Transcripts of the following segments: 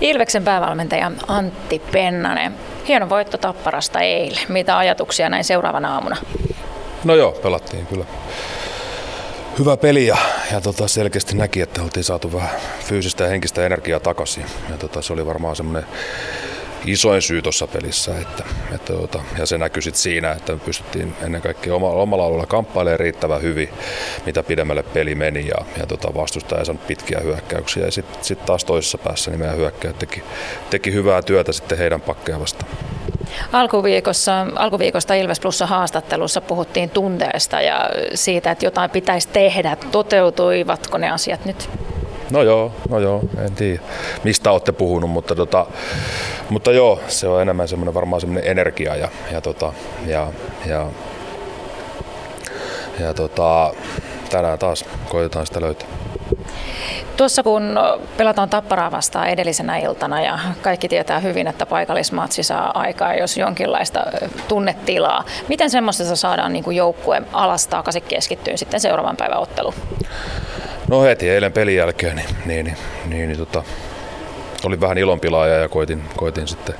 Ilveksen päävalmentaja Antti Pennanen. Hieno voitto Tapparasta eilen. Mitä ajatuksia näin seuraavana aamuna? No joo, pelattiin kyllä hyvä peli ja, ja tota, selkeästi näki, että oltiin saatu vähän fyysistä ja henkistä energiaa takaisin. Ja tota, se oli varmaan semmoinen isoin syy tuossa pelissä. Että, että, tota, ja se näkyi sitten siinä, että me pystyttiin ennen kaikkea oma, omalla alueella kamppailemaan riittävän hyvin, mitä pidemmälle peli meni. Ja, ja tota, vastustaja ei saanut pitkiä hyökkäyksiä. Ja sitten sit taas toisessa päässä niin meidän hyökkäjät teki, teki hyvää työtä sitten heidän pakkeja vastaan. Alkuviikossa, alkuviikosta Ilves Plussa haastattelussa puhuttiin tunteesta ja siitä, että jotain pitäisi tehdä. Toteutuivatko ne asiat nyt? No joo, no joo, en tiedä mistä olette puhunut, mutta, tota, mutta joo, se on enemmän semmoinen varmaan semmoinen energia ja, ja, tota, ja, ja, ja tota, tänään taas koitetaan sitä löytää. Tuossa kun pelataan Tapparaa vastaan edellisenä iltana ja kaikki tietää hyvin, että paikallismatsi saa aikaa, jos jonkinlaista tunnetilaa. Miten semmoisesta saadaan niin kuin joukkue alas takaisin keskittyyn sitten seuraavan päivän otteluun? No heti eilen pelin jälkeen niin, niin, niin, niin, niin tota, oli vähän ilonpilaaja ja koitin, koitin sitten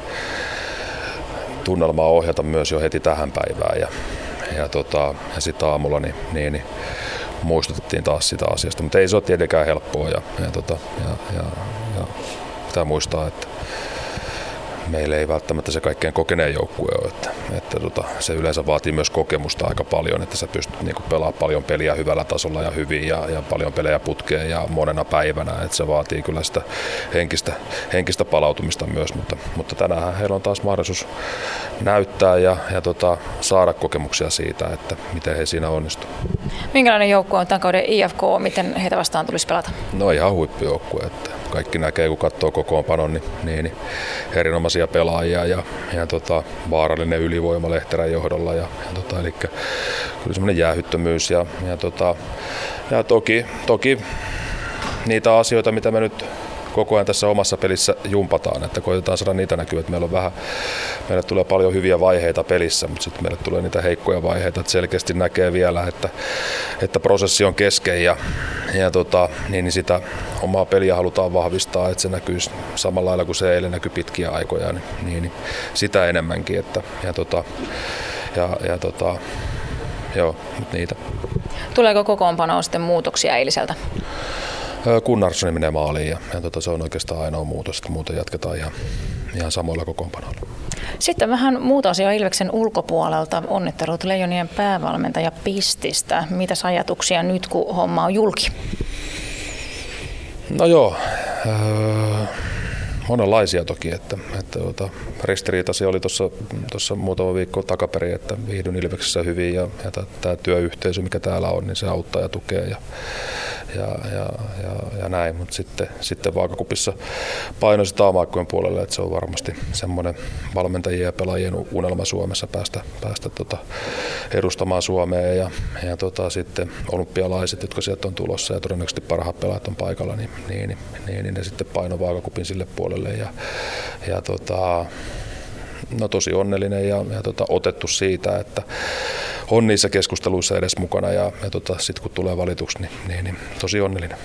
tunnelmaa ohjata myös jo heti tähän päivään. Ja, ja, tota, ja sitten aamulla niin, niin, niin muistutettiin taas sitä asiasta, mutta ei se ole tietenkään helppoa ja, ja, tota, ja, ja, ja pitää muistaa, että meillä ei välttämättä se kaikkein kokeneen joukkue ole. Että, että tota, se yleensä vaatii myös kokemusta aika paljon, että sä pystyt niin pelaamaan paljon peliä hyvällä tasolla ja hyvin ja, ja paljon pelejä putkeen ja monena päivänä. Että se vaatii kyllä sitä henkistä, henkistä palautumista myös, mutta, mutta tänään heillä on taas mahdollisuus näyttää ja, ja tota, saada kokemuksia siitä, että miten he siinä onnistuvat. Minkälainen joukkue on tämän kauden IFK, miten heitä vastaan tulisi pelata? No ihan huippujoukkue, että kaikki näkee kun katsoo kokoonpanon, niin, niin, niin erinomaisia pelaajia ja, ja tota, vaarallinen ylivoima Lehterän johdolla. Ja, ja tota, eli kyllä semmoinen jäähyttömyys ja, ja, tota, ja toki, toki niitä asioita, mitä me nyt koko ajan tässä omassa pelissä jumpataan, että koitetaan saada niitä näkyä, että meillä on vähän, meille tulee paljon hyviä vaiheita pelissä, mutta sitten meille tulee niitä heikkoja vaiheita, että selkeästi näkee vielä, että, että prosessi on kesken ja, ja tota, niin, niin sitä omaa peliä halutaan vahvistaa, että se näkyy samalla lailla kuin se eilen näkyy pitkiä aikoja, niin, niin, niin sitä enemmänkin, että, ja, tota, ja, ja tota, joo, niitä. Tuleeko kokoonpanoon sitten muutoksia eiliseltä? Gunnarsson menee maaliin ja, ja tota, se on oikeastaan ainoa muutos, että muuten jatketaan ihan, ihan samoilla kokoonpanoilla. Sitten vähän muuta asiaa Ilveksen ulkopuolelta. Onnittelut Leijonien päävalmentaja Pististä. Mitäs ajatuksia nyt, kun homma on julki? No joo, äh, monenlaisia toki, että, että tuota, ristiriitaisia oli tuossa muutama viikko takaperin, että viihdyn Ilveksessä hyvin ja, ja tämä työyhteisö, mikä täällä on, niin se auttaa ja tukee ja, ja, ja, ja, ja näin, mutta sitten, sitten vaakakupissa painoisi taamaikkojen puolelle, että se on varmasti semmoinen valmentajien ja pelaajien unelma Suomessa päästä, päästä tota, edustamaan Suomea ja, ja tota, sitten olympialaiset, jotka sieltä on tulossa ja todennäköisesti parhaat pelaajat on paikalla, niin, niin, niin, niin, ne sitten paino vaakakupin sille puolelle ja, ja tota, no tosi onnellinen ja, ja tota, otettu siitä, että on niissä keskusteluissa edes mukana ja, ja tota, sitten kun tulee valituksi, niin, niin, niin tosi onnellinen.